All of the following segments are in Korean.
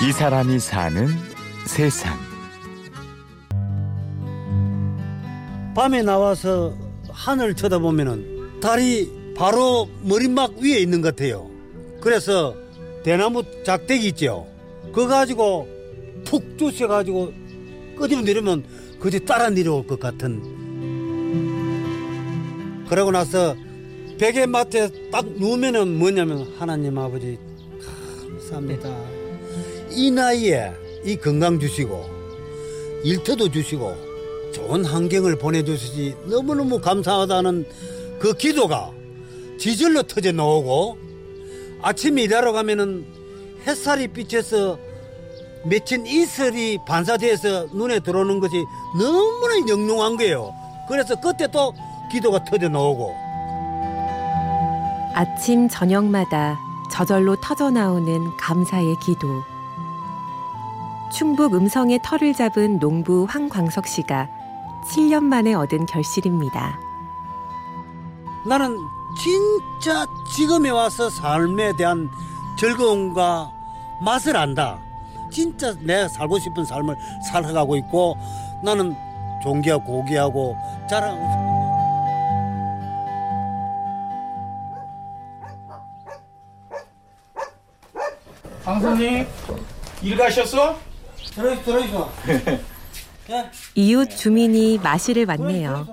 이 사람이 사는 세상. 밤에 나와서 하늘 쳐다보면은 달이 바로 머리막 위에 있는 것 같아요. 그래서 대나무 작대기 있죠. 그거 가지고 푹 쑤셔가지고 끄집어 내리면 그지 따라 내려올 것 같은. 그러고 나서 베개 맡에 딱 누우면은 뭐냐면 하나님 아버지 감사합니다. 이 나이에 이 건강 주시고 일터도 주시고 좋은 환경을 보내주시지 너무너무 감사하다는 그 기도가 지절로 터져 나오고 아침에 일하러 가면은 햇살이 비쳐서 맺힌 이슬이 반사돼서 눈에 들어오는 것이 너무나 영롱한 거예요. 그래서 그때 또 기도가 터져 나오고 아침 저녁마다 저절로 터져 나오는 감사의 기도. 충북 음성의 터를 잡은 농부 황광석 씨가 7년 만에 얻은 결실입니다. 나는 진짜 지금에 와서 삶에 대한 즐거움과 맛을 안다. 진짜 내가 살고 싶은 삶을 살아가고 있고 나는 존귀하고 고귀하고 자랑. 강선님 일 가셨어? 들어있어, 들어있어. 이웃 주민이 마시를 왔네요.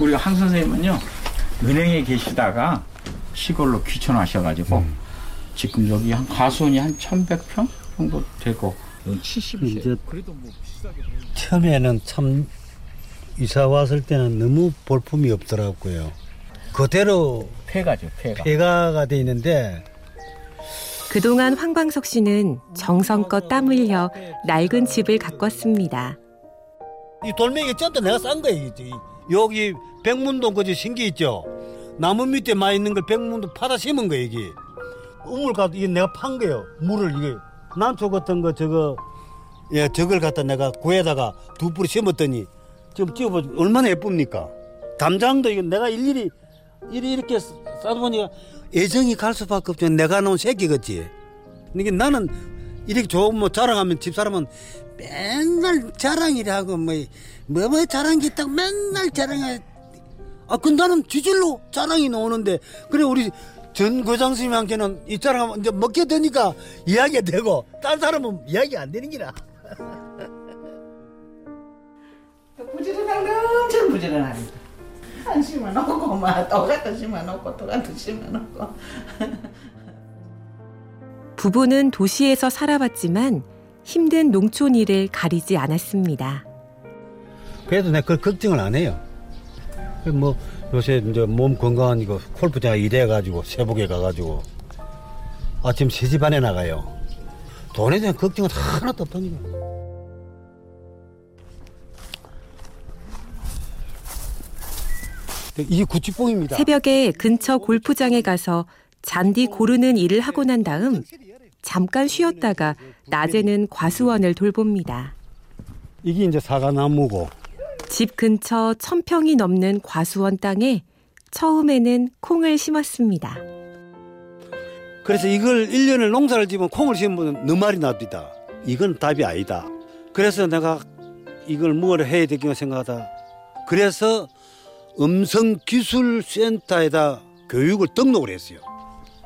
우리가 한 선생님은요 은행에 계시다가 시골로 귀촌하셔가지고 지금 여기 한 가수원이 한 1100평 정도 되고. 70세. 이제 그래도 뭐 비싸게 처음에는 참 이사 왔을 때는 너무 볼품이 없더라고요. 그대로 폐가죠 폐가. 폐가가 돼 있는데 그동안 황광석 씨는 정성껏 땀 흘려 낡은 집을 가꿨습니다. 이 돌멩이 전부 내가 싼 거예요. 여기 백문동 그지 신기 있죠. 나무 밑에 마 있는 걸 백문동 파다 심은 거예요. 이게 우물 가도 이게 내가 판 거예요. 물을 이게 난초 같은 거 저거 예 저걸 갖다 내가 구에다가 두 뿌리 심었더니 지금 찍어보 얼마나 예쁩니까? 담장도 이거 내가 일일이 일이 이렇게 싸다 보니까 애정이 갈 수밖에 없죠. 내가 놓은 새끼겠지. 이게 나는 이렇게 좋은 뭐 자랑하면 집사람은 맨날 자랑이라 하고 뭐뭐 뭐 자랑이 있다고 맨날 자랑해. 아, 그 나는 지질로 자랑이 나오는데 그래 우리 전 교장 선생님한테는 이 자랑하면 이제 먹게 되니까 이야기가 되고 딴 사람은 이야기 안 되는 기라. 부지런한 거 엄청 부지런하니 한 심어 놓고 막 똑같은 심어 놓고 똑같은 심어 놓고 부부는 도시에서 살아봤지만 힘든 농촌 일을 가리지 않았습니다. 그래도 내가 그걸 걱정을 안 해요. 그뭐 요새 이제 몸 건강한 이거 골프장 일해가지고 세복에 가가지고 아침 3시 반에 나가요. 돈에 대한 걱정은 하나도 없다니까. 이게 구찌뽕입니다. 새벽에 근처 골프장에 가서 잔디 고르는 일을 하고 난 다음 잠깐 쉬었다가 낮에는 과수원을 돌봅니다. 이게 이제 사과나무고 집 근처 천평이 넘는 과수원 땅에 처음에는 콩을 심었습니다. 그래서 이걸 1년을 농사를 지으면 콩을 심으면 너무 많이 납니다. 이건 답이 아니다. 그래서 내가 이걸 뭘 해야 되겠나 생각하다. 그래서 음성기술센터에다 교육을 등록을 했어요.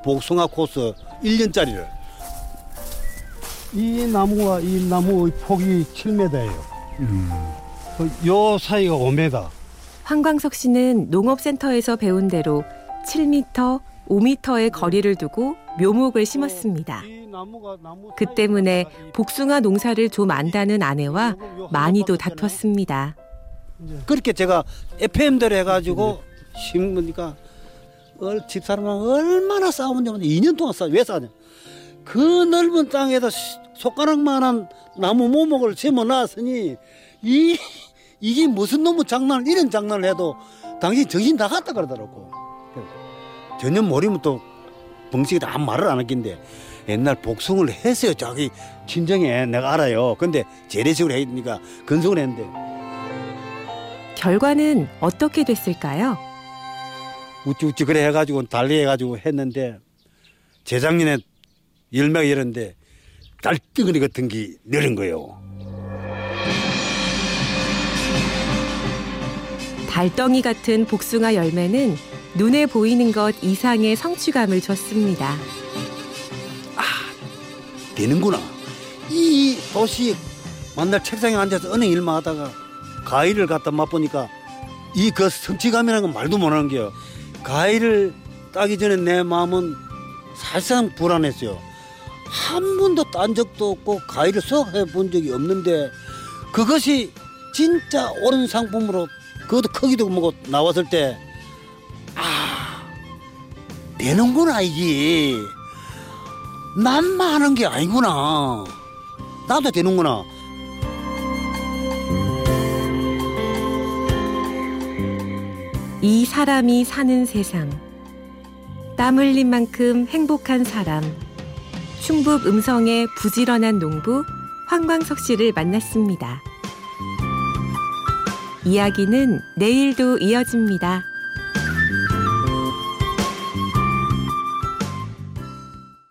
복숭아 코스 1년짜리를. 이 나무와 이 나무의 폭이 7m예요. 요 사이가 5m. 황광석 씨는 농업센터에서 배운 대로 7m, 5m의 거리를 두고 묘목을 심었습니다. 그 때문에 복숭아 농사를 좀 안다는 아내와 많이도 다퉜습니다. 그렇게 제가 FM대로 해가지고 심으니까 얼- 집사람은 얼마나 싸우냐면 2년 동안 싸워. 왜 싸우냐. 그 넓은 땅에다 시- 손가락만한 나무 모목을 심어 놨으니 이, 이게 무슨 놈의 장난, 이런 장난을 해도 당신 정신 나갔다 그러더라고. 전혀 모르면 또 벙식이 다 말을 안 했긴데 옛날 복숭을 했어요. 자기 친정에 내가 알아요. 근데 재래식으로 했으니까 건성을 했는데 결과는 어떻게 됐을까요? 우찌우찌 그래 해가지고 달리 해가지고 했는데 재작년에 열매가 열었는데 달덩어리 같은 게 내린 거예요. 달덩이 같은 복숭아 열매는 눈에 보이는 것 이상의 성취감을 줬습니다. 되는구나. 이 도시 만날 책상에 앉아서 은행 일만 하다가 과일을 갖다 맛보니까 이 그 성취감이라는 건 말도 못하는 게요. 과일을 따기 전에 내 마음은 사실상 불안했어요. 한 번도 딴 적도 없고 과일을 수확해 본 적이 없는데 그것이 진짜 옳은 상품으로 그것도 크기도 뭐고 나왔을 때 아, 되는구나 이게. 남만 하는 게 아니구나. 나도 되는구나. 이 사람이 사는 세상. 땀 흘린 만큼 행복한 사람. 충북 음성의 부지런한 농부 황광석 씨를 만났습니다. 이야기는 내일도 이어집니다.